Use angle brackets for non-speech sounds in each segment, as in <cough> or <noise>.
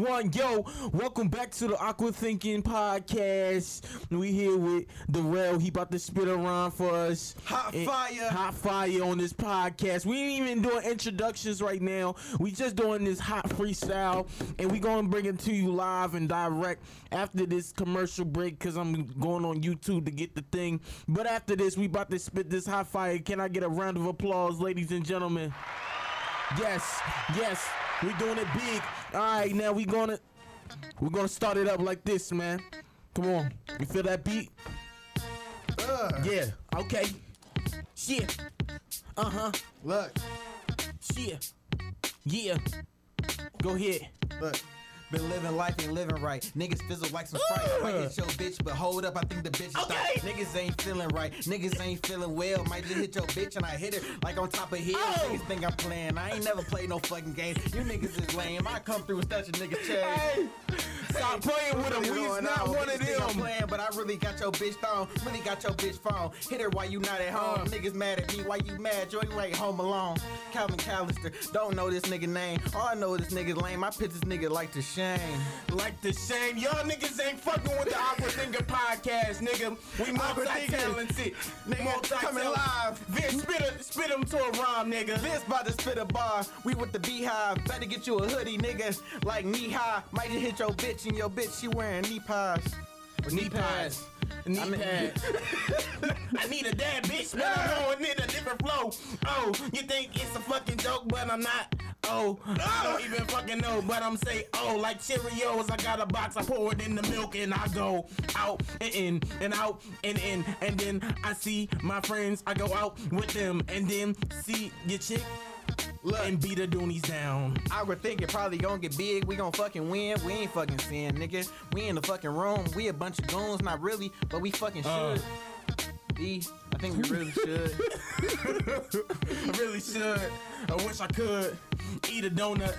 one. Yo, welcome back to the Awkward Thinking Podcast. We here with Darrell. He about to spit around for us. Hot And- fire. Hot fire on this podcast. We ain't even doing introductions right now. We just doing this hot freestyle. And we gonna bring it to you live and direct after this commercial break because I'm going on YouTube to get the thing. But after this, we about to spit this hot fire. Can I get a round of applause, ladies and gentlemen? Yes, yes, we doing it big. All right, now we gonna we gonna start it up like this, man. Come on, you feel that beat? Uh, Yeah. Okay. Shit. Uh huh. Look, Shit. Yeah. Go ahead. look. Been living life, ain't living right. Niggas fizzle like some sprite. Might hit your bitch, but hold up, I think the bitch is Okay. Niggas ain't feeling right. Niggas ain't feeling well. Might just hit your bitch and I hit her like on top of hills. Oh. Niggas think I'm playing. I ain't never played no fucking game. You niggas is lame. I come through and touch a nigga chest. Hey, stop playing with him. We's not on. one of think I'm playing, but I really got your bitch phone. Really got your bitch phone. Hit her while you not at home. Niggas mad at me. Why you mad? Joy, you ain't home alone. Calvin Callister. Don't know this nigga name. All I know this nigga lame. I pitch this nigga like to shame. Like the same, y'all niggas ain't fucking with the Awkward Thinker podcast, nigga. We multi-talented, Nigga, multi coming live. Vince, spit, a, spit him to a rhyme, nigga. This about to spit a bar. We with the beehive. Better get you a hoodie, nigga. Like knee high. Might just hit your bitch and your bitch she wearing knee pies. Or Knee pads. Knee I mean- pads. <laughs> I need a dad, bitch, but I'm going in a different flow. Oh, you think it's a fucking joke, but I'm not. Oh, I ah. don't even fucking know, but I'm say oh like Cheerios. I got a box, I pour it in the milk, and I go out and in and out and in, and then I see my friends. I go out with them, and then see your chick Look. and beat the doonies down. I would think it probably gonna get big. We gon' fucking win. We ain't fucking sin, nigga. We in the fucking room. We a bunch of goons, not really, but we fucking should. Uh. B, I think we really should. I <laughs> <laughs> really should. I wish I could eat a donut,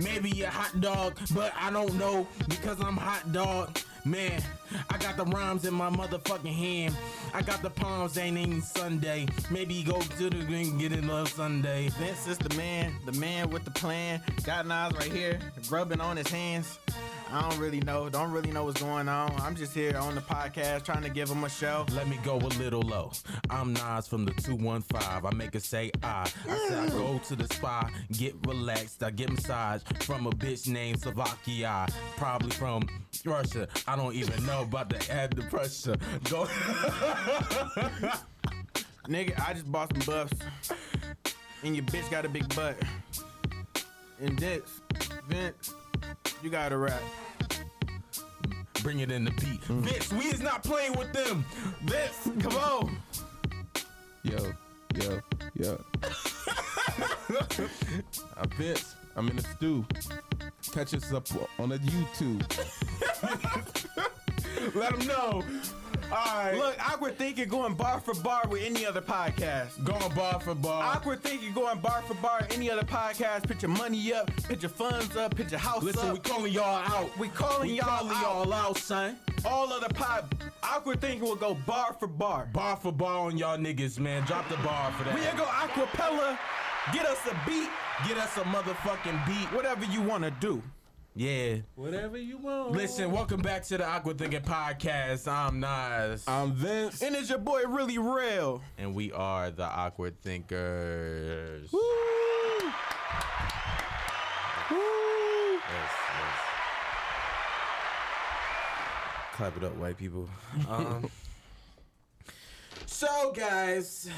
maybe a hot dog, but I don't know because I'm hot dog. Man, I got the rhymes in my motherfucking hand. I got the palms, ain't even Sunday. Maybe go to the green, get it love Sunday. Vince is the man, the man with the plan. Got Nas right here, grubbing on his hands. I don't really know, don't really know what's going on. I'm just here on the podcast trying to give him a show. Let me go a little low. I'm Nas from the 215. I make it say I. I said I go to the spa, get relaxed. I get massage from a bitch named Slovakia. Probably from Russia. I don't even know about the add the pressure. Go. <laughs> Nigga, I just bought some buffs. And your bitch got a big butt. And this, Vince, you gotta rap. Bring it in the beat. Mm. Vince, we is not playing with them. Vince, come on. Yo, yo, yo. I'm <laughs> uh, Vince. I'm in the stew. Catch us up on the YouTube. <laughs> Let them know. Right. Look, awkward thinking going bar for bar with any other podcast. going bar for bar. Awkward thinking going bar for bar any other podcast. Put your money up, put your funds up, put your house Listen, we up. calling y'all out. We calling We y'all calling out. y'all out, son. All other pod. Awkward thinking will go bar for bar. Bar for bar on y'all niggas, man. Drop the bar for that. We gonna go acapella. Get us a beat, Get us a motherfucking beat. whatever you wanna do. Yeah. Whatever you want. Listen, welcome back to the Awkward Thinking Podcast. I'm Nas. I'm Vince. And it's your boy really real. and we are the Awkward Thinkers. Woo! Yes, yes. Clap it up, white people. <laughs> Um, so, guys,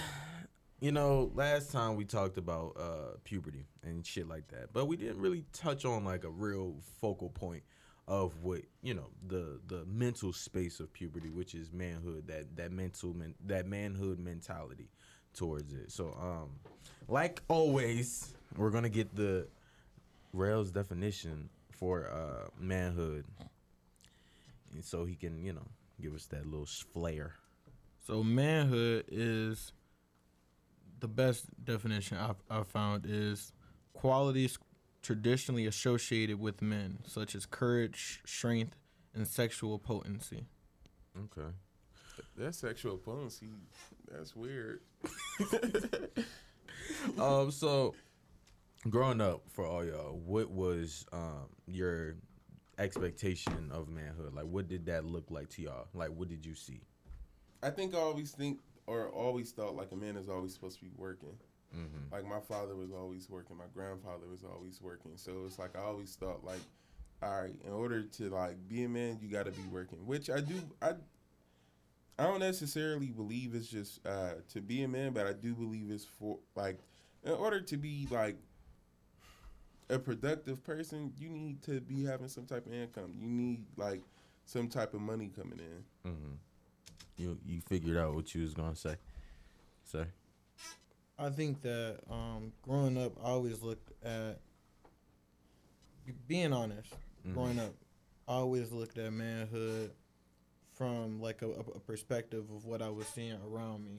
you know, last time we talked about uh, puberty and shit like that, but we didn't really touch on like a real focal point of what you know the the mental space of puberty, which is manhood. That that mental men, that manhood mentality towards it. So, um, like always, we're gonna get the Rail's definition for uh, manhood, and so he can you know give us that little flair. So manhood is the best definition I've, I've found is qualities traditionally associated with men, such as courage, strength, and sexual potency. Okay. That sexual potency, that's weird. <laughs> Um. So, growing up, for all y'all, what was um your expectation of manhood? Like, what did that look like to y'all? Like, what did you see? I think I always think or always thought like a man is always supposed to be working. Mm-hmm. Like my father was always working, my grandfather was always working. So it's like I always thought like, all right, in order to like be a man, you got to be working. Which I do. I I don't necessarily believe it's just uh, to be a man, but I do believe it's for like in order to be like a productive person, you need to be having some type of income. You need like some type of money coming in. Mm-hmm. You you figured out what you was gonna say, sir. I think that um, growing up, I always looked at being honest. Mhm. Growing up, I always looked at manhood from like a, a perspective of what I was seeing around me,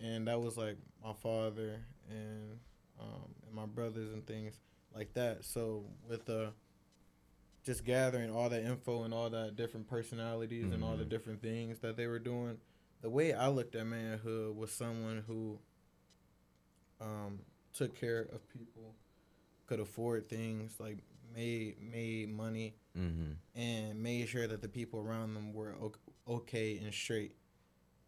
and that was like my father and um, and my brothers and things like that. So with uh, just gathering all that info and all that different personalities and all the Mhm. different things that they were doing, the way I looked at manhood was someone who um, took care of people, could afford things like made made money, Mm-hmm. and made sure that the people around them were okay and straight.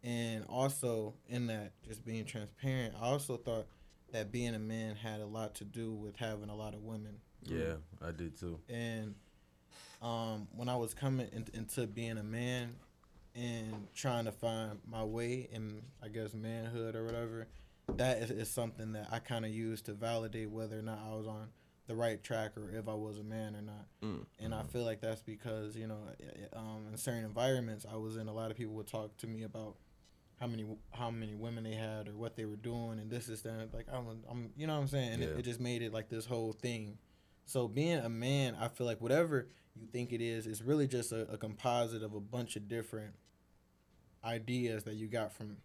And also in that, just being transparent, I also thought that being a man had a lot to do with having a lot of women. Yeah, I did too. And um, when I was coming in, into being a man and trying to find my way in, I guess, manhood or whatever, that is, is something that I kind of used to validate whether or not I was on the right track or if I was a man or not. Mm. And I feel like that's because you know, um, in certain environments I was in, a lot of people would talk to me about how many how many women they had or what they were doing and this is that. Like I'm, I'm you know what I'm saying. And it, it just made it like this whole thing. So being a man, I feel like whatever you think it is, it's really just a, a composite of a bunch of different ideas that you got from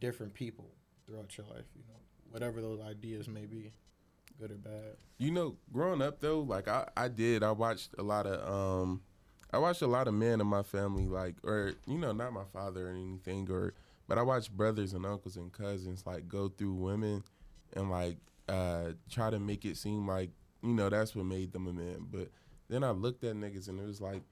different people throughout your life. You know, whatever those ideas may be, good or bad. You know, growing up though, like I, I did, I watched a lot of um I watched a lot of men in my family, like or you know, not my father or anything, or but I watched brothers and uncles and cousins like go through women and like uh try to make it seem like, you know, that's what made them a man. But then I looked at niggas and it was like,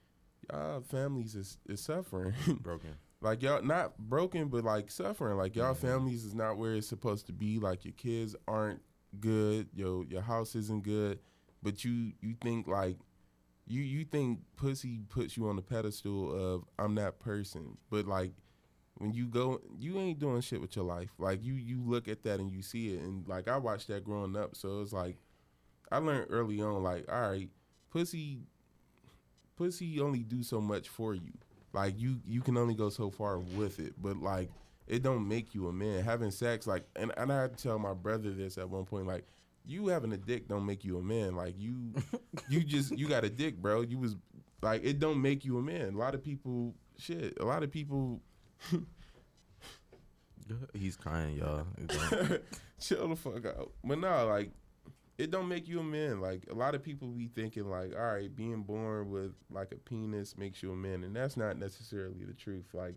y'all families is, is suffering. <laughs> Broken. like y'all not broken but like suffering like y'all Mhm. families is not where it's supposed to be like your kids aren't good your your house isn't good but you you think like you you think pussy puts you on the pedestal of i'm that person but like when you go you ain't doing shit with your life like you you look at that and you see it and like i watched that growing up so it's like i learned early on like all right pussy pussy only do so much for you. Like you you can only go so far with it. But like it don't make you a man. Having sex like and, and i had to tell my brother this at one point like you having a dick don't make you a man. Like you <laughs> you just you got a dick bro. You was like it don't make you a man. A lot of people shit a lot of people <laughs> He's crying, y'all. <laughs> Chill the fuck out. But no like it don't make you a man. Like a lot of people be thinking like all right being born with like a penis makes you a man and that's not necessarily the truth. Like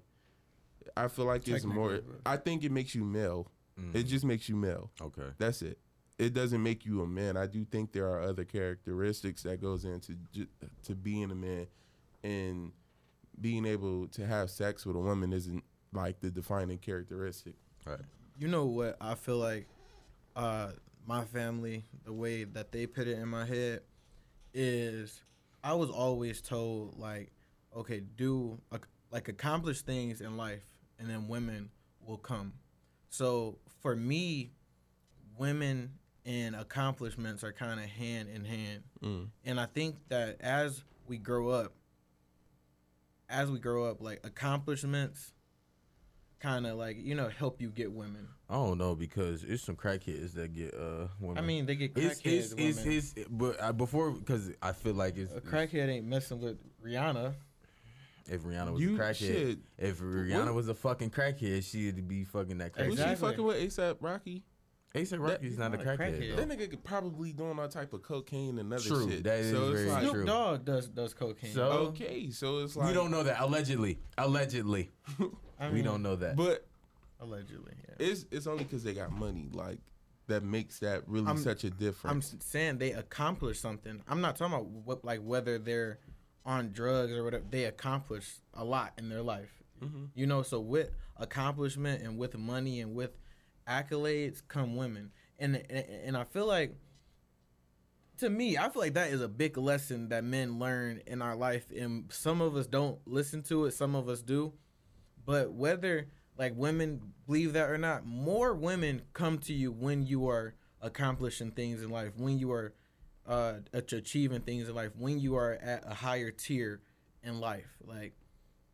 i feel like it's more i think it makes you male. Mm. it just makes you male. Okay. that's it. It doesn't make you a man. I do think there are other characteristics that goes into ju- to being a man and being able to have sex with a woman isn't like the defining characteristic. Right. You know what I feel like uh my family, the way that they put it in my head is I was always told like, okay, do like accomplish things in life and then women will come. So for me, women and accomplishments are kind of hand in hand. mm. And I think that as we grow up, as we grow up, like accomplishments kind of like, you know, help you get women. I don't know because it's some crackheads that get uh women. I mean, they get it's crackheads. it's it's, women. it's but uh, before because I feel like it's a crackhead ain't messing with Rihanna. If Rihanna was you a crackhead, shit if Rihanna What? was a fucking crackhead, she'd be fucking that crackhead. was she fucking with asap rocky ASAP Rocky's not a not a crackhead. crackhead. though. that nigga could probably doing all type of cocaine and other True, shit that is so it's very like true. Snoop Dogg does does cocaine. So- okay so it's like we don't know that allegedly. Allegedly, <laughs> I we mean, don't know that. but allegedly. Yeah. it's it's only because they got money like that makes that really I'm- such a I'm difference s- saying they accomplished something. I'm not talking about what like whether they're on drugs or whatever, they accomplish a lot in their life. Mhm. You know, so with accomplishment and with money and with accolades come women, and and, and I feel like to me, I feel like that is a big lesson that men learn in our life, and some of us don't listen to it, some of us do. But whether like women believe that or not, more women come to you when you are accomplishing things in life, when you are uh achieving things in life, when you are at a higher tier in life. Like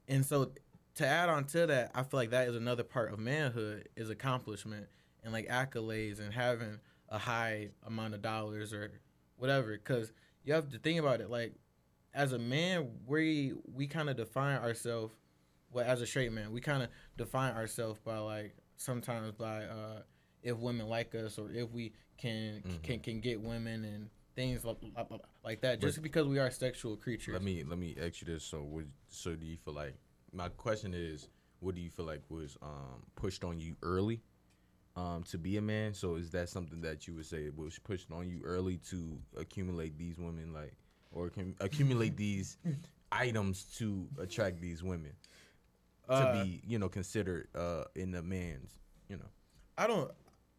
and so to add on to that, I feel like that is another part of manhood is accomplishment and like accolades and having a high amount of dollars or whatever. Cause you have to think about it. Like as a man, we we kind of define ourselves. Well, as a straight man, we kind of define ourselves by like sometimes by uh, if women like us or if we can can can get women and things like, like that. Just because we are sexual creatures. Let me let me ask you this. So, would so do you feel like my question is, what do you feel like was um, pushed on you early um, to be a man? So, is that something that you would say was pushed on you early to accumulate these women, like, or can accumulate <laughs> these items to attract these women to Uh, be, you know, considered uh, in the man's, you know? I don't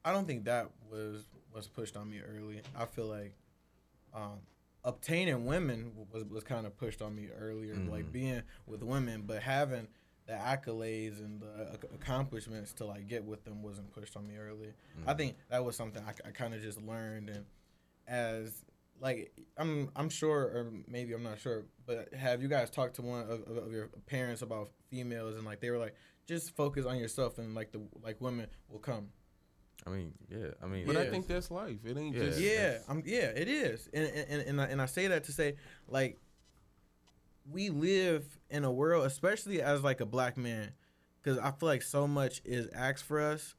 I don't think that was was pushed on me early. I feel like um obtaining women was was kind of pushed on me earlier, like being with women, but having the accolades and the accomplishments to like get with them wasn't pushed on me early. I think that was something I, I kind of just learned and as like I'm I'm sure or maybe I'm not sure, but have you guys talked to one of, of, of your parents about females and like they were like just focus on yourself and like the like women will come. I mean, yeah. I mean, But I think that's life. It ain't Yeah. just Yeah, I'm, yeah, it is, and and and I, and I say that to say like we live in a world, especially as like a black man, because I feel like so much is asked for us,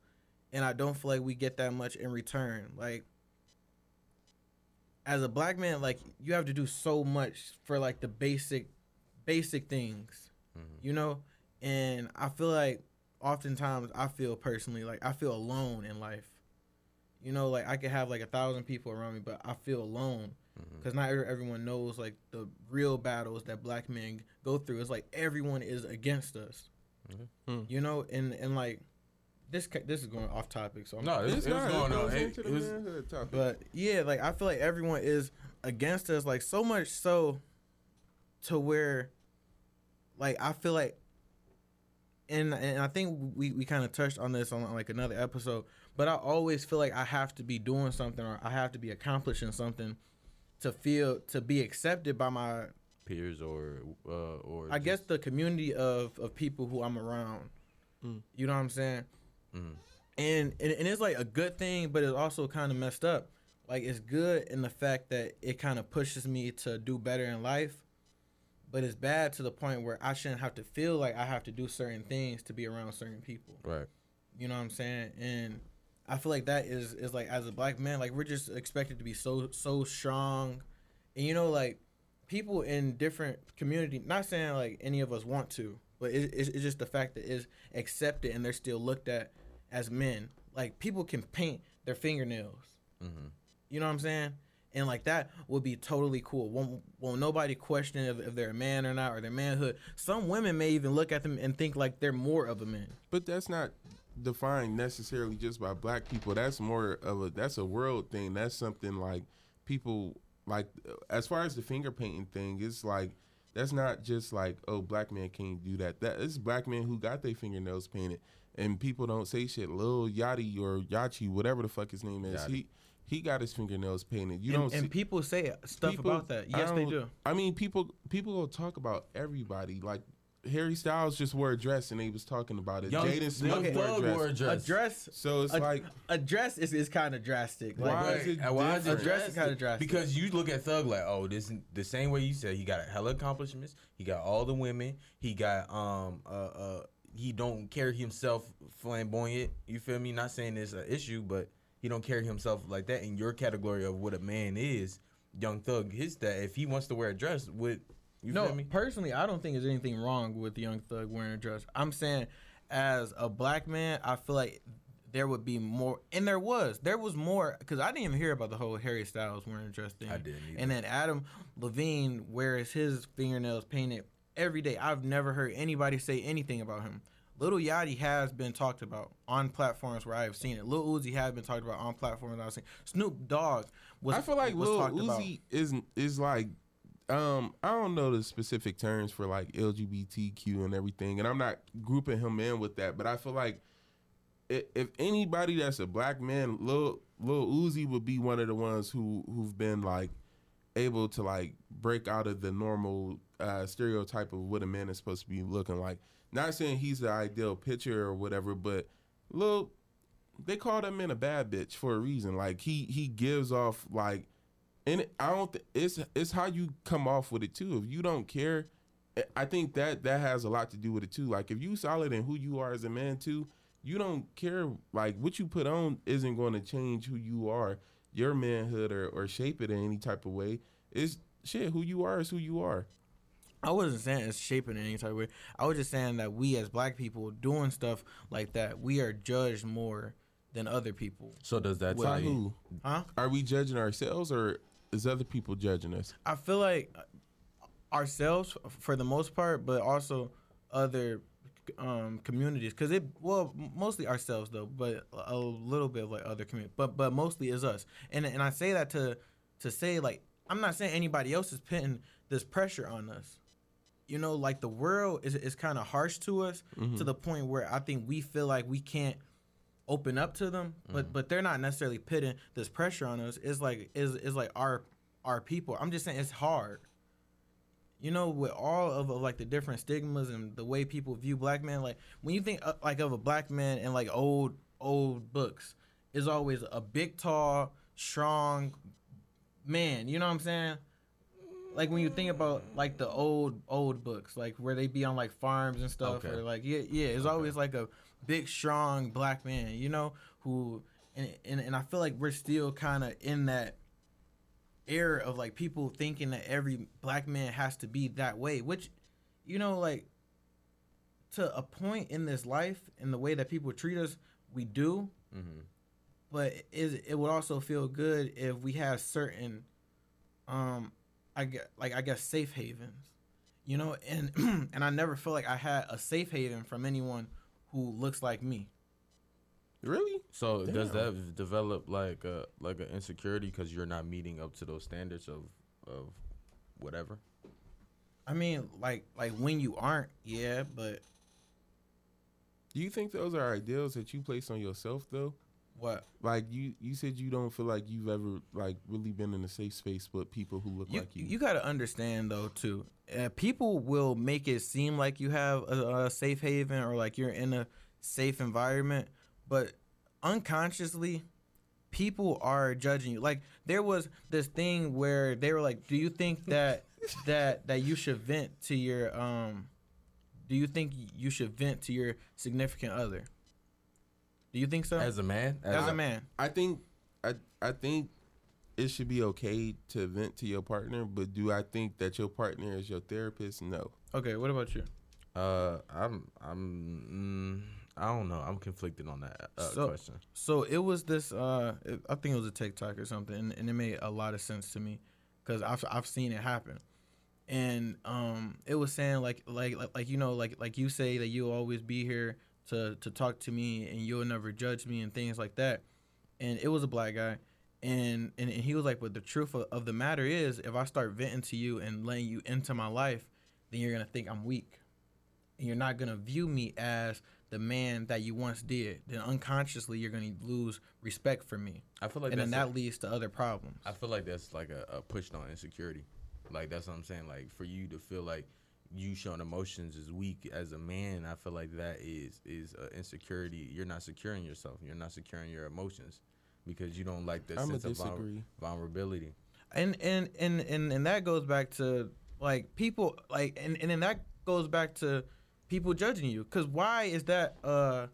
and I don't feel like we get that much in return. Like as a black man, like you have to do so much for like the basic, basic things, mm-hmm. you know, and I feel like oftentimes I feel personally like I feel alone in life. You know, like I could have like a thousand people around me, but I feel alone mm-hmm. because not everyone knows like the real battles that black men go through. It's like everyone is against us. Mhm. You know, and and like this this is going off topic, so I'm no, it, It's it going it on. Hey, it was, topic. But yeah, like I feel like everyone is against us, like so much so to where like I feel like and and I think we, we kind of touched on this on like another episode, but I always feel like I have to be doing something or I have to be accomplishing something to feel to be accepted by my peers or uh, or I guess the community of of people who I'm around. Mm. You know what I'm saying? And, and and it's like a good thing, but it's also kind of messed up. Like it's good in the fact that it kind of pushes me to do better in life, but it's bad to the point where I shouldn't have to feel like I have to do certain things to be around certain people. right. You know what I'm saying? And I feel like that is is like as a black man, like we're just expected to be so so strong, and you know like people in different community. Not saying like any of us want to, but it, it's, it's just the fact that it's accepted and they're still looked at as men. Like people can paint their fingernails. Mm-hmm. You know what I'm saying? And like that would be totally cool. Won't, won't nobody question if, if they're a man or not or their manhood. Some women may even look at them and think like they're more of a man. But that's not defined necessarily just by black people. That's more of a that's a world thing. That's something like people like as far as the finger painting thing, it's like that's not just like oh black man can't do that. That is black men who got their fingernails painted, and people don't say shit. Lil Yachty or Yachi, whatever the fuck his name is, Yachty. he he got his fingernails painted. You and, don't and see, people say stuff people- about that. I Yes, they don't- I mean, people people will talk about everybody. Like Harry Styles just wore a dress and they was talking about it. Young, Jaden Smith Young wore a dress. wore a A dress. dress, So it's a, like a dress is, is kind of drastic. Like, Why is it why is it? A dress is kinda drastic. Because you look at Thug like, oh, this the same way you said he got a hella accomplishments. He got all the women. He got um uh uh he don't carry himself flamboyant. You feel me? Not saying it's an issue, but he don't carry himself like that in your category of what a man is. Young Thug his that if he wants to wear a dress, with. you no, feel me? personally, I don't think there's anything wrong with Young Thug wearing a dress. I'm saying, as a black man, I feel like there would be more, and there was, there was more because I didn't even hear about the whole Harry Styles wearing a dress thing. I didn't either. And then Adam Levine wears his fingernails painted every day. I've never heard anybody say anything about him. Little Yachty has been talked about on platforms where I have seen it. Lil Uzi has been talked about on platforms I've seen. Snoop Dogg was. I feel like Lil. Uzi is is like um I don't know the specific terms for like LGBTQ and everything, and I'm not grouping him in with that, but I feel like if anybody that's a black man, Lil Lil Uzi would be one of the ones who who've been like able to like break out of the normal uh, stereotype of what a man is supposed to be looking like. Not saying he's the ideal picture or whatever, but Lil they call that man a bad bitch for a reason. Like he he gives off like, and I don't. Th- it's it's how you come off with it too. If you don't care, I- I think that that has a lot to do with it too. Like if you solid in who you are as a man too, you don't care. Like what you put on isn't going to change who you are, your manhood, or or shape it in any type of way. It's shit. Who you are is who you are. I wasn't saying it's shaping in any type of way. I was just saying that we as black people doing stuff like that, we are judged more than other people. So does that By tie in? who? Huh? Are we judging ourselves or is other people judging us? I feel like ourselves for the most part, but also other um, communities. Cause it well mostly ourselves though, but a little bit of like other community, But but mostly is us. And and I say that to to say like I'm not saying anybody else is putting this pressure on us. You know, like the world is is kind of harsh to us to the point where I think we feel like we can't open up to them, but but they're not necessarily putting this pressure on us. It's like is is like our our people. I'm just saying it's hard. You know, with all of, of like the different stigmas and the way people view black men, like when you think uh, like of a black man in like old old books, is always a big, tall, strong man. You know what I'm saying? Like when you think about like the old old books, like where they be on like farms and stuff, Okay. or like yeah yeah, it's always like a big, strong black man. You know who and and, and I feel like we're still kind of in that era of like people thinking that every black man has to be that way, which, you know, like to a point in this life and the way that people treat us, we do. Mm-hmm. But is it would also feel good if we have certain, um, I get like I guess safe havens, you know, and <clears throat> and I never feel like I had a safe haven from anyone who looks like me. Really? So does that develop like a like an insecurity because you're not meeting up to those standards of of whatever? I mean, like like when you aren't, yeah, but Do you think those are ideals that you place on yourself though? What? Like you, you said you don't feel like you've ever like really been in a safe space with people who look you, like you. you got to understand though too uh, people will make it seem like you have a, a safe haven or like you're in a safe environment but unconsciously people are judging you like there was this thing where they were like do you think that <laughs> that that you should vent to your um do you think you should vent to your significant other do you think so As a man, as a man I think, I, I think it should be okay to vent to your partner, but do I think that your partner is your therapist? No. okay what about you Uh, I'm I'm mm, I don't know. I'm conflicted on that uh, So- question. So it was this. Uh, it- I think it was a TikTok or something, and, and it made a lot of sense to me because I've I've seen it happen, and um, it was saying like like like, like you know like like you say that you'll always be here to to talk to me and you'll never judge me and things like that, and it was a black guy. And, and, and he was like, but the truth of, of the matter is, if I start venting to you and letting you into my life, then you're gonna think I'm weak, and you're not gonna view me as the man that you once did, then unconsciously you're gonna lose respect for me, I feel like and then that leads to other problems. I feel like that's like a, a push on insecurity. Like that's what I'm saying. Like for you to feel like you showing emotions is weak as a man, I feel like that is is a insecurity. You're not securing yourself. You're not securing your emotions because you don't like the I'm sense of vul- vulnerability. and and and and and that goes back to like people like and and then that goes back to people judging you because why is that uh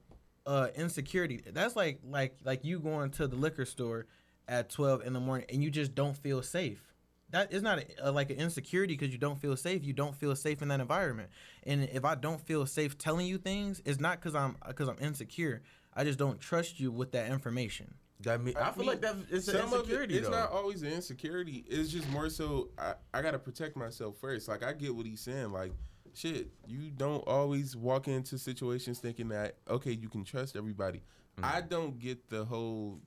uh insecurity that's like like like you going to the liquor store at 12 in the morning and you just don't feel safe that is not a, like an insecurity because you don't feel safe you don't feel safe in that environment and if i don't feel safe telling you things it's not because i'm because i'm insecure I just don't trust you with that information. That mean, I, feel like that it's an some of it- insecurity it's though. not always an insecurity. It's just more so I, I gotta protect myself first. Like I get what he's saying. Like shit, you don't always walk into situations thinking that okay, you can trust everybody. Mm. I don't get the whole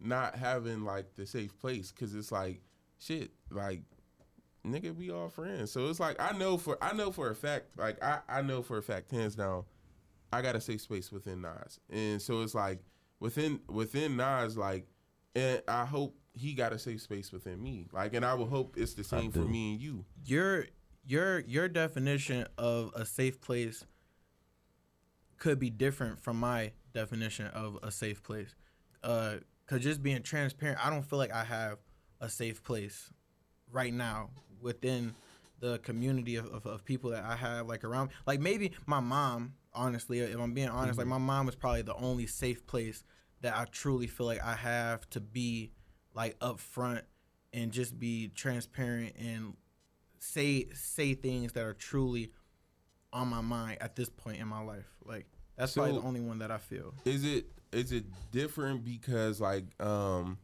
not having like the safe place because it's like shit, like nigga, we all friends. So it's like I know for I know for a fact, like I I know for a fact, hands down, I got a safe space within Nas, and so it's like within within Nas, like, and I hope he got a safe space within me, like, and I will hope it's the same for me and you. Your your your definition of a safe place could be different from my definition of a safe place. Uh, cause just being transparent, I don't feel like I have a safe place right now within the community of, of, of people that I have like around. Like maybe my mom, honestly, if I'm being honest, like my mom is probably the only safe place that I truly feel like I have to be like upfront and just be transparent and say say things that are truly on my mind at this point in my life. Like that's probably the only one that I feel. Is it is it different because like um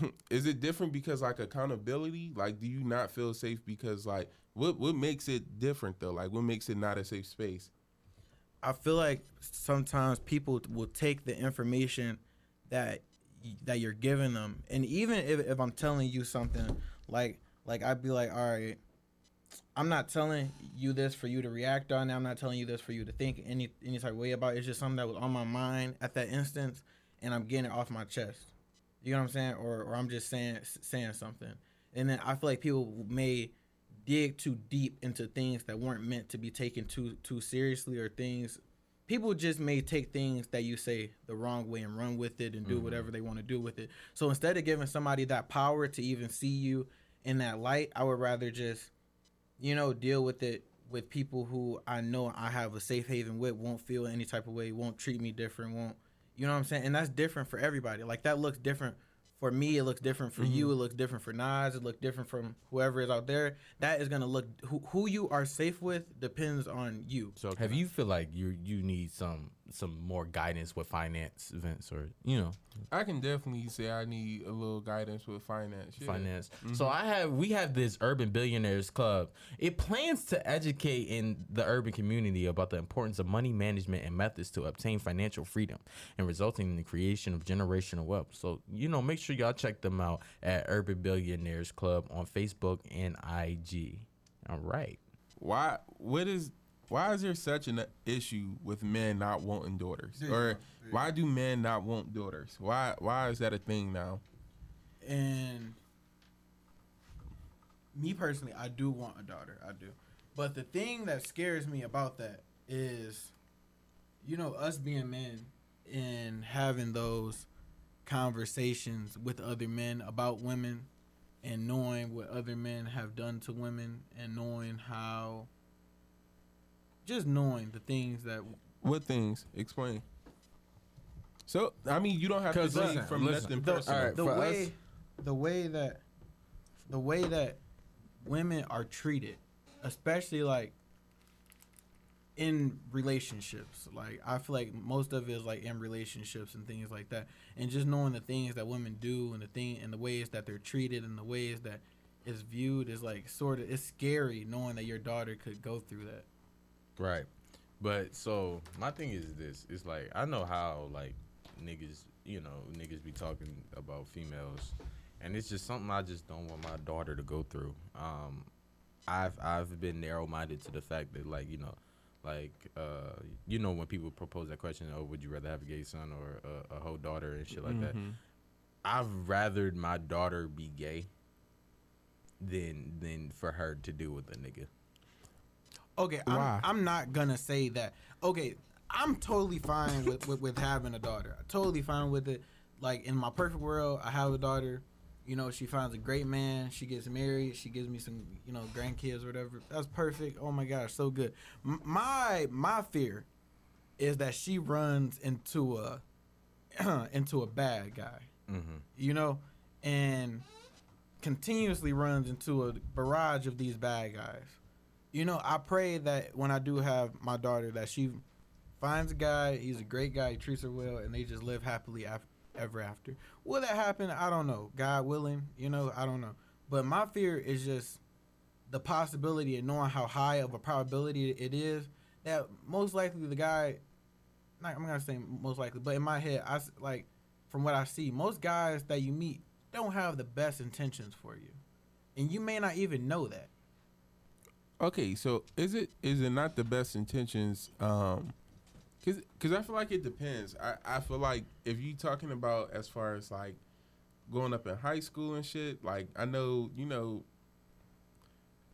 <laughs> is it different because like accountability? Like do you not feel safe because like what what makes it different though? Like what makes it not a safe space? I feel like sometimes people will take the information that that you're giving them, and even if, if I'm telling you something, like like I'd be like, all right, I'm not telling you this for you to react on. I'm not telling you this for you to think any any type of way about. it. It's just something that was on my mind at that instance, and I'm getting it off my chest. You know what I'm saying? Or or I'm just saying saying something, and then I feel like people may dig too deep into things that weren't meant to be taken too too seriously or things people just may take things that you say the wrong way and run with it and do mm-hmm. whatever they want to do with it. So instead of giving somebody that power to even see you in that light i would rather just you know deal with it with people who i know i have a safe haven with won't feel any type of way won't treat me different won't you know what i'm saying? And that's different for everybody. Like that looks different for me it looks different for you mm-hmm. it looks different for nas it looks different from whoever is out there. That is going to look who, who you are safe with depends on you. So have you feel like you you need some some more guidance with finance events or you know I can definitely say I need a little guidance with finance. yeah. finance? Mm-hmm. So I have we have this urban billionaires club. It plans to educate in the urban community about the importance of money management and methods to obtain financial freedom and resulting in the creation of generational wealth. So you know, make sure y'all check them out at Urban Billionaires Club on Facebook and IG. All right. Why what is why is there such an issue with men not wanting daughters? Or why do men not want daughters? Why why is that a thing now? and me personally, I do want a daughter. I do. But the thing that scares me about that is, you know, us being men and having those conversations with other men about women and knowing what other men have done to women and knowing how just knowing the things that What things? Explain. So I mean you don't have to say listen, from listen. less than the, personal. All right, the way us- the way that the way that women are treated especially like in relationships like i feel like most of it is like in relationships and things like that and just knowing the things that women do and the thing and the ways that they're treated and the ways that it's viewed is like sort of it's scary knowing that your daughter could go through that Right. But so my thing is this: it's like I know how like niggas, you know, niggas be talking about females, and it's just something I just don't want my daughter to go through. Um, I've I've been narrow minded to the fact that like you know, like uh, you know when people propose that question, oh, would you rather have a gay son or a, a whole daughter and shit like that? Mhm. I've rathered my daughter be gay than than for her to deal with a nigga. Okay, Why? I'm, I'm not gonna say that. Okay, I'm totally fine with, with, with having a daughter. I'm totally fine with it. Like in my perfect world, I have a daughter. You know, she finds a great man. She gets married. She gives me some, you know, grandkids or whatever. That's perfect. Oh my gosh, so good. M- my my fear is that she runs into a <clears throat> into a bad guy Mm-hmm. you know, and continuously runs into a barrage of these bad guys. You know, I pray that when I do have my daughter, that she finds a guy, he's a great guy, he treats her well, and they just live happily af- ever after. Will that happen? I don't know. God willing, you know, I don't know. But my fear is just the possibility of knowing how high of a probability it is that most likely the guy, not, I'm not gonna say most likely, but in my head, I like from what I see, most guys that you meet don't have the best intentions for you, and you may not even know that. Okay, so is it is it not the best intentions? Um, cause, cause I feel like it depends. I, I feel like if you talking about as far as like going up in high school and shit, like I know you know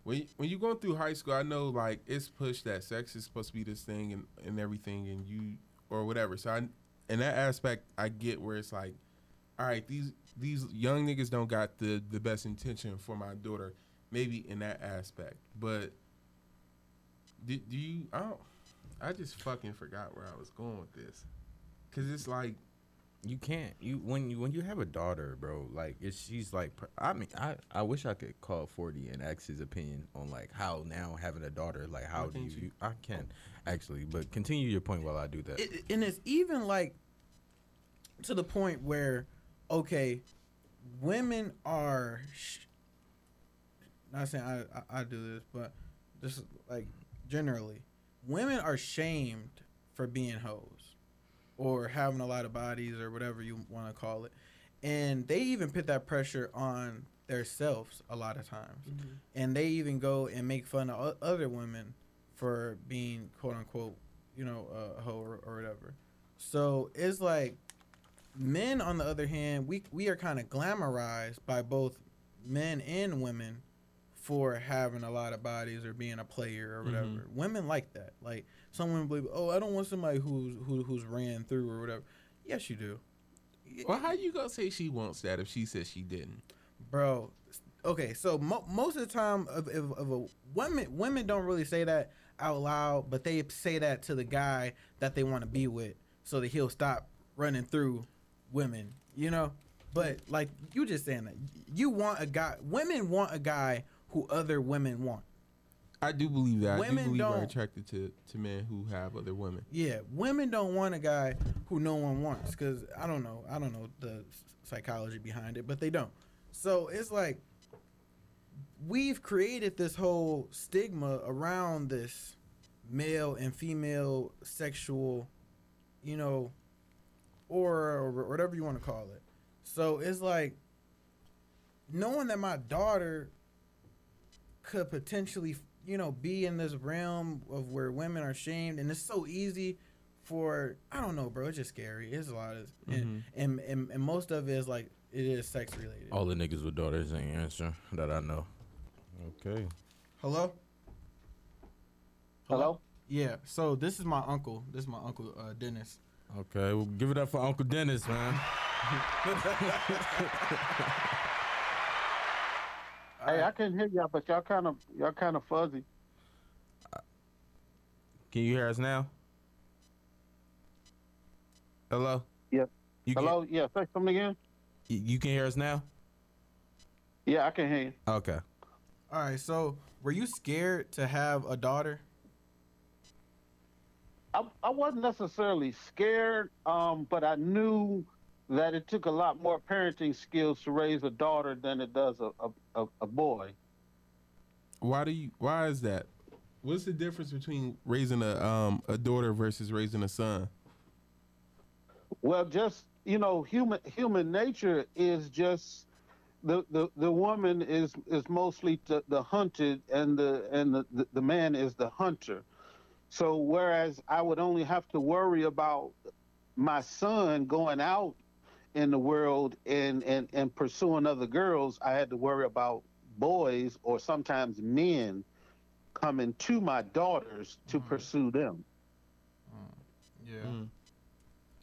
when when you going through high school, I know like it's pushed that sex is supposed to be this thing and and everything, and you or whatever. So I in that aspect, I get where it's like, all right, these these young niggas don't got the the best intention for my daughter maybe in that aspect. But do, do you? I don't. I just fucking forgot where I was going with this, cause it's like You can't. You when you when you have a daughter, bro. Like it's she's like. I mean, I I wish I could call forty and ask his opinion on like how now having a daughter. Like how do you? can't you? I can actually, but continue your point while I do that. it, and it's even like to the point where okay women are sh- not saying I, I i do this but just like generally women are shamed for being hoes or having a lot of bodies or whatever you want to call it. And they even put that pressure on themselves a lot of times. Mm-hmm. And they even go and make fun of o- other women for being quote unquote you know a hoe or, or whatever. So it's like men on the other hand we we are kind of glamorized by both men and women for having a lot of bodies or being a player or mm-hmm. whatever. Women like that. Like some women believe oh i don't want somebody who's who, who's ran through or whatever. Yes you do. Well, how you gonna say she wants that if she says she didn't? bro okay so mo- most of the time of, of, of a women women don't really say that out loud but they say that to the guy that they want to be with so that he'll stop running through women you know? But like you just saying that. You want a guy women want a guy who other women want I do believe that. I do Women believe are don't- attracted to to men who have other women. Yeah, women don't want a guy who no one wants because I don't know, I don't know the psychology behind it, but they don't. So it's like we've created this whole stigma around this male and female sexual, you know, aura or whatever you want to call it. So it's like knowing that my daughter could potentially, you know, be in this realm of where women are shamed, and it's so easy for I don't know, bro. It's just scary. It's a lot of, and, and, and and most of it is like it is sex related. All the niggas with daughters ain't answer that I know. Okay. Hello. Hello? Yeah. So this is my uncle. This is my uncle uh, Dennis. Okay. Well, give it up for Uncle Dennis, man. <laughs> <laughs> Hey, I can hear y'all, but y'all kind of y'all kind of fuzzy. Can you hear us now? Hello. Yeah. You can, Hello? Yeah, say something again. You you can hear us now? Yeah, I can hear you. Okay. All right. So were you scared to have a daughter? I, I wasn't necessarily scared, um, but I knew that it took a lot more parenting skills to raise a daughter than it does a, a, a, boy. Why do you? Why is that? What's the difference between raising a um a daughter versus raising a son? Well, just you know, human human nature is just the the, the woman is is mostly the, the hunted, and the and the, the, the man is the hunter. So whereas I would only have to worry about my son going out in the world and and and pursuing other girls, I had to worry about boys or sometimes men coming to my daughters to mm. pursue them. Mm. Yeah. Mm.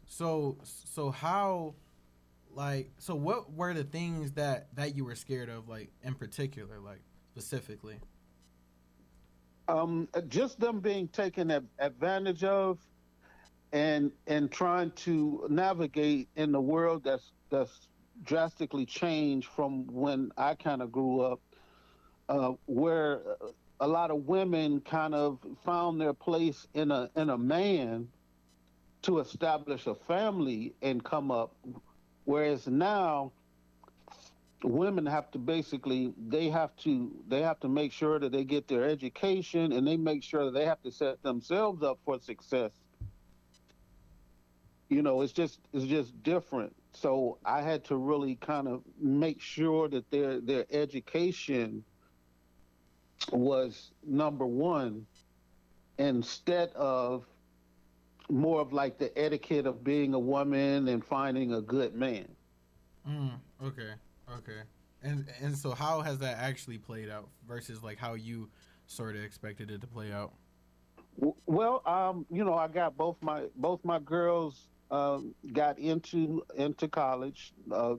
So so how like so what were the things that that you were scared of like in particular like specifically? um, just them being taken advantage of, and and trying to navigate in the world that's that's drastically changed from when I kind of grew up, uh, where a lot of women kind of found their place in a in a man to establish a family and come up. Whereas now women have to basically they have to they have to make sure that they get their education and they make sure that they have to set themselves up for success you know it's just it's just different so i had to really kind of make sure that their their education was number one instead of more of like the etiquette of being a woman and finding a good man Mm, okay, okay. And and so how has that actually played out versus like how you sort of expected it to play out? Well, um, you know, I got both my both my girls um, got into into college. Uh,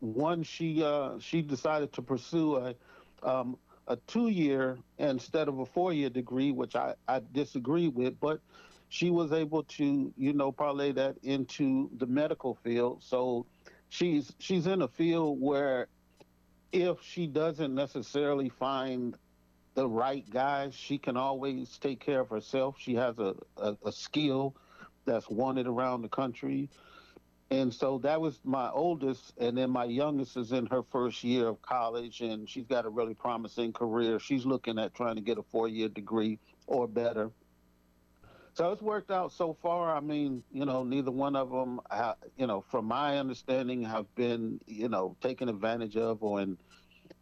one, she uh, she decided to pursue a um, a two year instead of a four year degree, which I I disagree with, but she was able to you know parlay that into the medical field. So she's she's in a field where if she doesn't necessarily find the right guy, she can always take care of herself. She has a, a, a skill that's wanted around the country. And so that was my oldest. And then my youngest is in her first year of college and she's got a really promising career. She's looking at trying to get a four year degree or better. So it's worked out so far. I mean, you know, neither one of them, you know, from my understanding, have been, you know, taken advantage of or in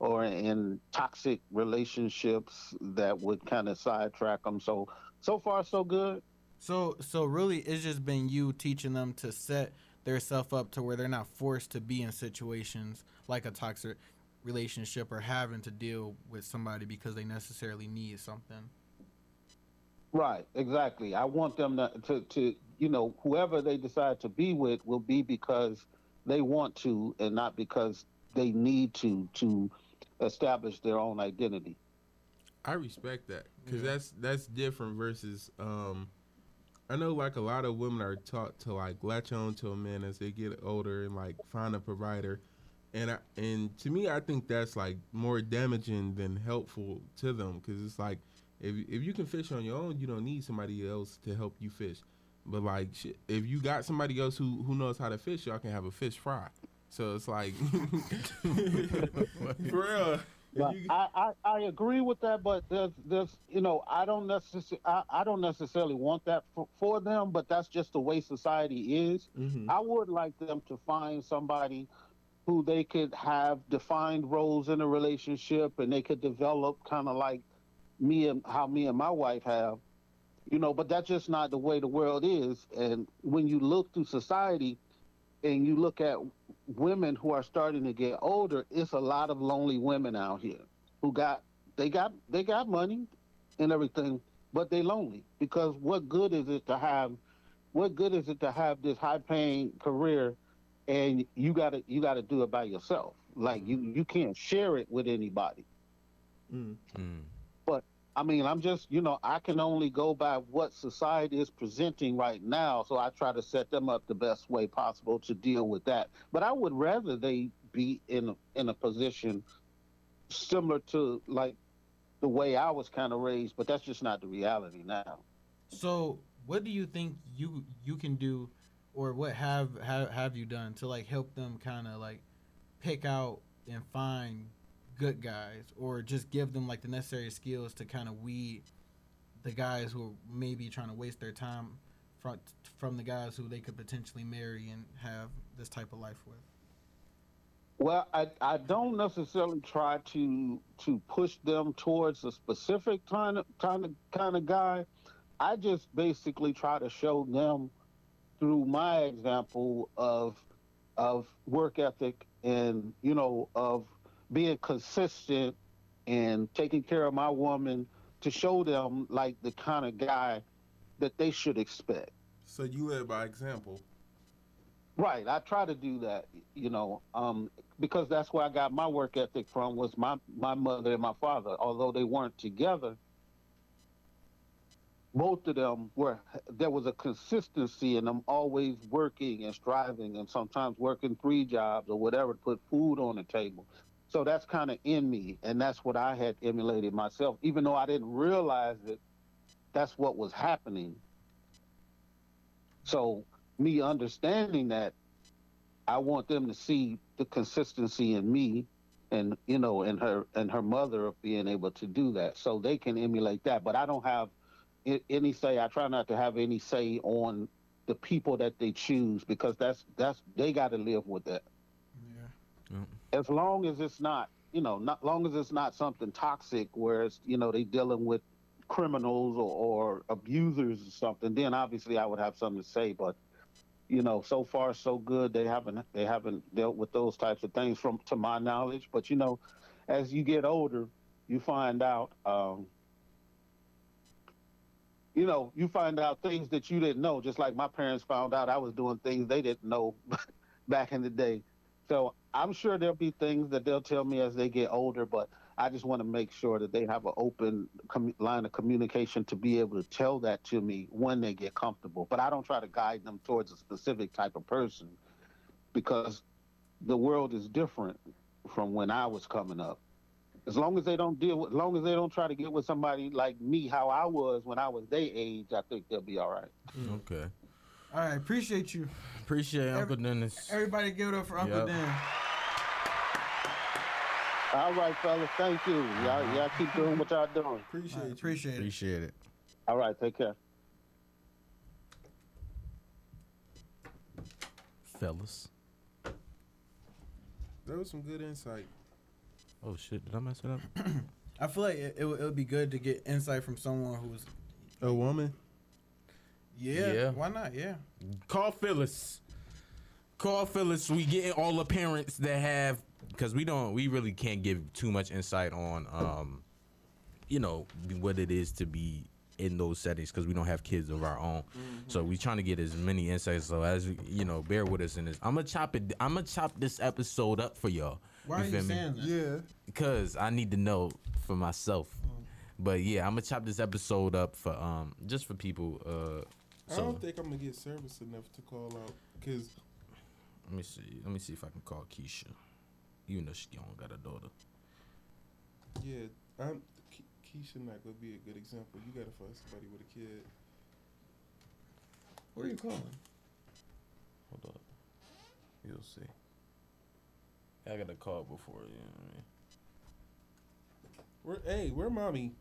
or in toxic relationships that would kind of sidetrack them. So so far so good. So so really it's just been you teaching them to set their self up to where they're not forced to be in situations like a toxic relationship or having to deal with somebody because they necessarily need something. Right, exactly. I want them to, to, to, you know, whoever they decide to be with will be because they want to and not because they need to to establish their own identity. I respect that because Yeah. that's that's different versus um, I know like a lot of women are taught to like latch on to a man as they get older and like find a provider, and I, and to me I think that's like more damaging than helpful to them because it's like if if you can fish on your own you don't need somebody else to help you fish, but like if you got somebody else who who knows how to fish y'all can have a fish fry. So it's like <laughs> <laughs> for real. You- I, I, I agree with that, but there's there's you know I don't necessarily I, I don't necessarily want that for, for them, but that's just the way society is. Mhm. I would like them to find somebody who they could have defined roles in a relationship and they could develop kind of like me and how me and my wife have, you know, but that's just not the way the world is. And when you look through society and you look at women who are starting to get older, it's a lot of lonely women out here who got they got they got money and everything, but they lonely because what good is it to have what good is it to have this high paying career and you gotta you gotta do it by yourself. Like you you can't share it with anybody. Mm. Mm. I mean, I'm just, you know, I can only go by what society is presenting right now. So I try to set them up the best way possible to deal with that. But I would rather they be in a, in a position similar to like the way I was kind of raised, but that's just not the reality now. So what do you think you you can do or what have have, have you done to like help them kind of like pick out and find good guys or just give them like the necessary skills to kind of weed the guys who are maybe trying to waste their time from from the guys who they could potentially marry and have this type of life with. Well, I, I don't necessarily try to to push them towards a specific kind of kind of kind of guy. I just basically try to show them through my example of of work ethic and you know of being consistent and taking care of my woman to show them like the kind of guy that they should expect. So you led by example. Right. I try to do that, you know, um, because that's where I got my work ethic from was my, my mother and my father. Although they weren't together, both of them were, there was a consistency in them always working and striving and sometimes working three jobs or whatever to put food on the table. So that's kind of in me. And that's what I had emulated myself, even though I didn't realize it, that's what was happening. So me understanding that, I want them to see the consistency in me, and you know, and her and her mother of being able to do that, so they can emulate that. But I don't have any say. I try not to have any say on the people that they choose because that's that's they got to live with that. Yeah. As long as it's not, you know, not long as it's not something toxic, where it's you know they dealing with criminals or, or abusers or something, then obviously I would have something to say. But you know, so far so good. They haven't they haven't dealt with those types of things from to my knowledge. But you know, as you get older, you find out. Um, you know, you find out things that you didn't know. Just like my parents found out I was doing things they didn't know <laughs> back in the day. So I'm sure there'll be things that they'll tell me as they get older, but I just want to make sure that they have an open com- line of communication to be able to tell that to me when they get comfortable. But I don't try to guide them towards a specific type of person because the world is different from when I was coming up. As long as they don't deal with, as long as they don't try to get with somebody like me, how I was when I was their age, I think they'll be all right. Mm. Okay. All right, appreciate you. Appreciate Every- Uncle Dennis. Everybody give it up for Uncle Yep. Dan. All right, fellas, thank you. Y'all, y'all keep doing what y'all doing. Appreciate right, you. appreciate it. Appreciate it. All right, take care. Fellas. That was some good insight. Oh shit, did I mess it up? <clears throat> I feel like it, it, would, it would be good to get insight from someone who's A woman. yeah, Yeah. why not? Yeah. Call Phyllis. Call Phyllis. We getting all the parents that have because we don't we really can't give too much insight on um you know what it is to be in those settings because we don't have kids of our own. So we're trying to get as many insights. So as you know bear with us in this. I'm gonna chop it i'm gonna chop this episode up for y'all. Why are you feel me? saying that? Yeah. because i need to know for myself. But yeah i'm gonna chop this episode up for um just for people uh I so don't think I'm gonna get service enough to call out because let me see let me see if i can call keisha even though she don't got a daughter yeah, I'm Ke- Keisha not gonna be a good example. You gotta find somebody with a kid. What are you calling? Hold up. You'll see. I got a call before you know what I mean. Where hey, where mommy?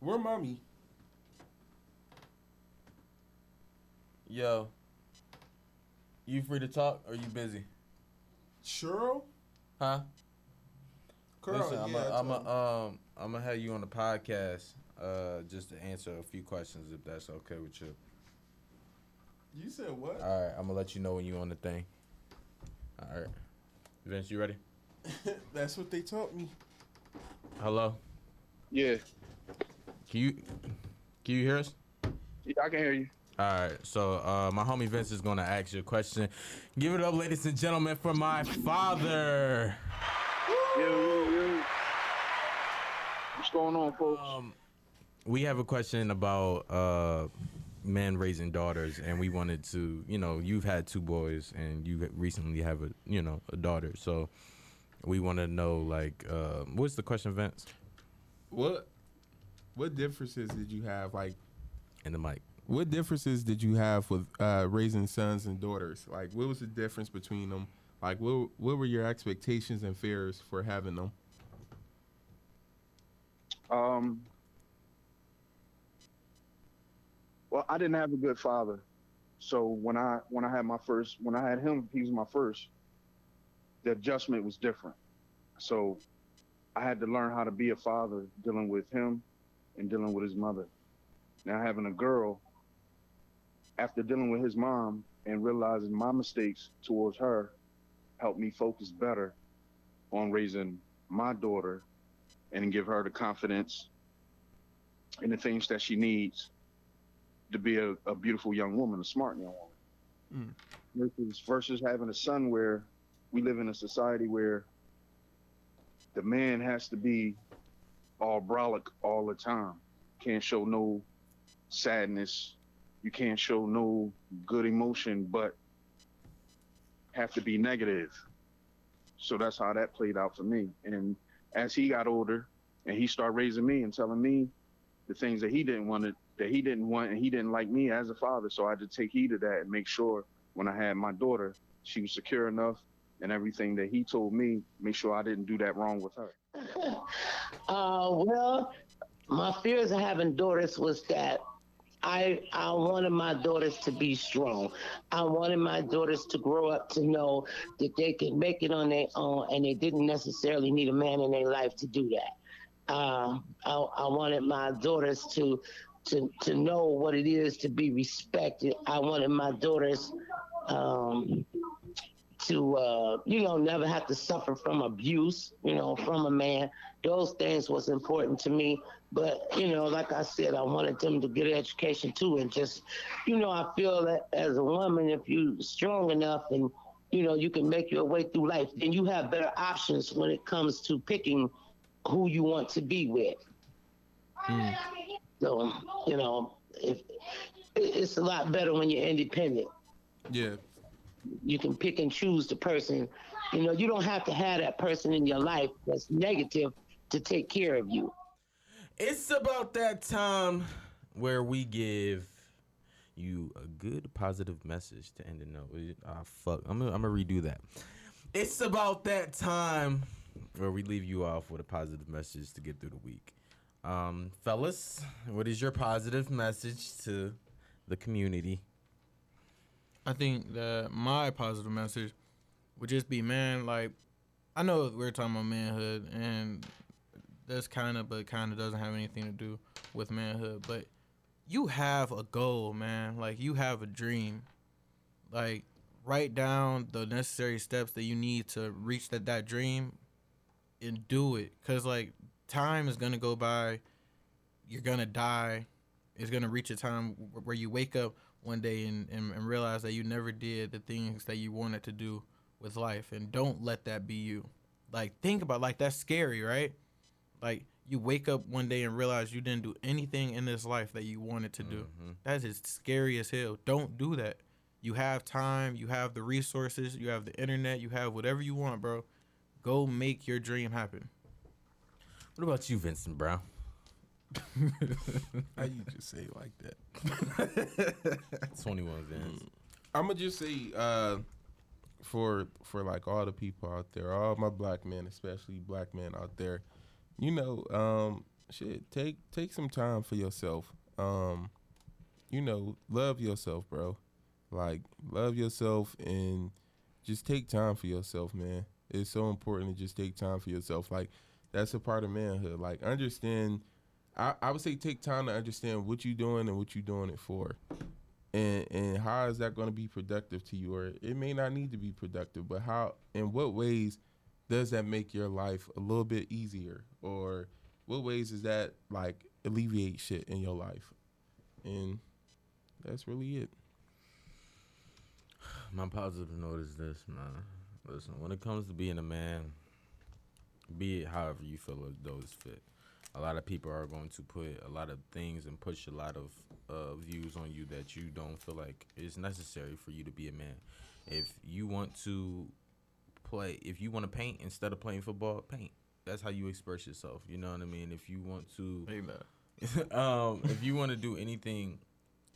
Where mommy? Yo. You free to talk or you busy? Cheryl? Huh? Carl, Listen, I'm yeah, I a, I'm told him. a, um I'm gonna have you on the podcast uh just to answer a few questions if that's okay with you. You said what? All right, I'm gonna let you know when you on the thing. All right. Vince, you ready? <laughs> That's what they taught me. Hello. Yeah, Can you can you hear us? yeah, I can hear you. All right, so uh, my homie Vince is gonna ask you a question. Give it up, ladies and gentlemen, for my father. Yo, yo, yo. What's going on, folks? Um, we have a question about uh, men raising daughters, and we wanted to, you know, you've had two boys, and you recently have a, you know, a daughter. So we want to know, like, uh, what's the question, Vince? What what differences did you have? Like In the mic. What differences did you have with uh, raising sons and daughters? Like what was the difference between them? Like what what were your expectations and fears for having them? Um, well, I didn't have a good father, so when I when I had my first when I had him, he was my first. The adjustment was different, so I had to learn how to be a father dealing with him and dealing with his mother. Now having a girl, after dealing with his mom and realizing my mistakes towards her, helped me focus better on raising my daughter and give her the confidence and the things that she needs to be a, a beautiful young woman, a smart young woman. Mm. Versus, versus having a son where we live in a society where the man has to be all brolic all the time. Can't show no sadness. You can't show no good emotion, but have to be negative. So that's how that played out for me. And as he got older and he started raising me and telling me the things that he didn't want to that he didn't want and he didn't like me as a father. So I had to take heed of that and make sure when I had my daughter, she was secure enough and everything that he told me, make sure I didn't do that wrong with her. <laughs> Uh, well, my fears of having daughters was that I I wanted my daughters to be strong. I wanted my daughters to grow up to know that they could make it on their own, and they didn't necessarily need a man in their life to do that. Uh, I, I wanted my daughters to to to know what it is to be respected. I wanted my daughters um, to uh, you know never have to suffer from abuse you know from a man. Those things was important to me. But you know like i said i wanted them to get an education too and just you know i feel that as a woman if you strong enough and you know you can make your way through life then you have better options when it comes to picking who you want to be with. So you know if it's a lot better when you're independent. Yeah. You can pick and choose the person. You know, you don't have to have that person in your life that's negative to take care of you. It's about that time where we give you a good positive message to end the note. Ah, fuck. I'm gonna, I'm gonna redo that. It's about that time where we leave you off with a positive message to get through the week. Um, fellas, what is your positive message to the community? I think that my positive message would just be, man, like I know we're talking about manhood, and that's kind of, but kind of doesn't have anything to do with manhood. But you have a goal, man. Like you have a dream. Like write down the necessary steps that you need to reach that that dream, and do it. Cause like time is gonna go by, you're gonna die. It's gonna reach a time where you wake up one day and, and, and realize that you never did the things that you wanted to do with life and don't let that be you. Like think about like that's scary right? Like you wake up one day and realize you didn't do anything in this life that you wanted to do. Mm-hmm. That is scary as hell. Don't do that. You have time you have the resources you have the internet you have whatever you want bro. Go make your dream happen. What about you, Vincent Brown? <laughs> How you just say it like that? 21 Vince. I'm gonna just say uh, for for like all the people out there, all my black men, especially black men out there, you know, um, shit, take take some time for yourself. Um, you know, love yourself, bro. Like love yourself and just take time for yourself, man. It's so important to just take time for yourself. Like that's a part of manhood. Like understand. I, I would say take time to understand what you're doing and what you're doing it for. And and how is that going to be productive to you? Or it may not need to be productive but how in what ways does that make your life a little bit easier? Or what ways does that like alleviate shit in your life? And that's really it. My positive note is this, man. Listen, when it comes to being a man, be it however you feel those fit. A lot of people are going to put a lot of things and push a lot of uh, views on you that you don't feel like is necessary for you to be a man. If you want to play, if you want to paint instead of playing football, paint. That's how you express yourself. You know what I mean? If you want to <laughs> um, if you want to do anything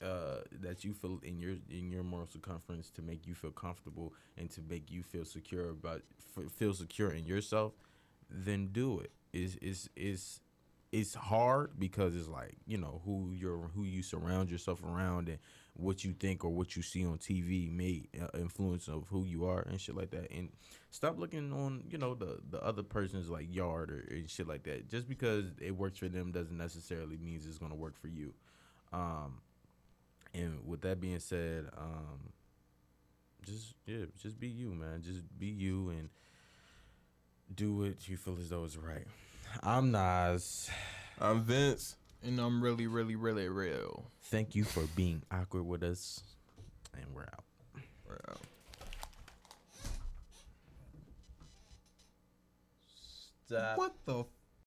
uh, that you feel in your in your moral circumference to make you feel comfortable and to make you feel secure about f- feel secure in yourself, then do it. Is is is it's hard because it's like you know who you're who you surround yourself around and what you think or what you see on TV may uh, influence of who you are and shit like that. And stop looking on you know the the other person's like yard or and shit like that. Just because it works for them doesn't necessarily means it's gonna work for you. Um, and with that being said, um, just yeah, just be you, man. Just be you and do what you feel as though is right. I'm Nas. i'm vince and i'm really really really real Thank you for being awkward with us, and we're out. We're out. Stop. What the